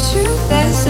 the truth that's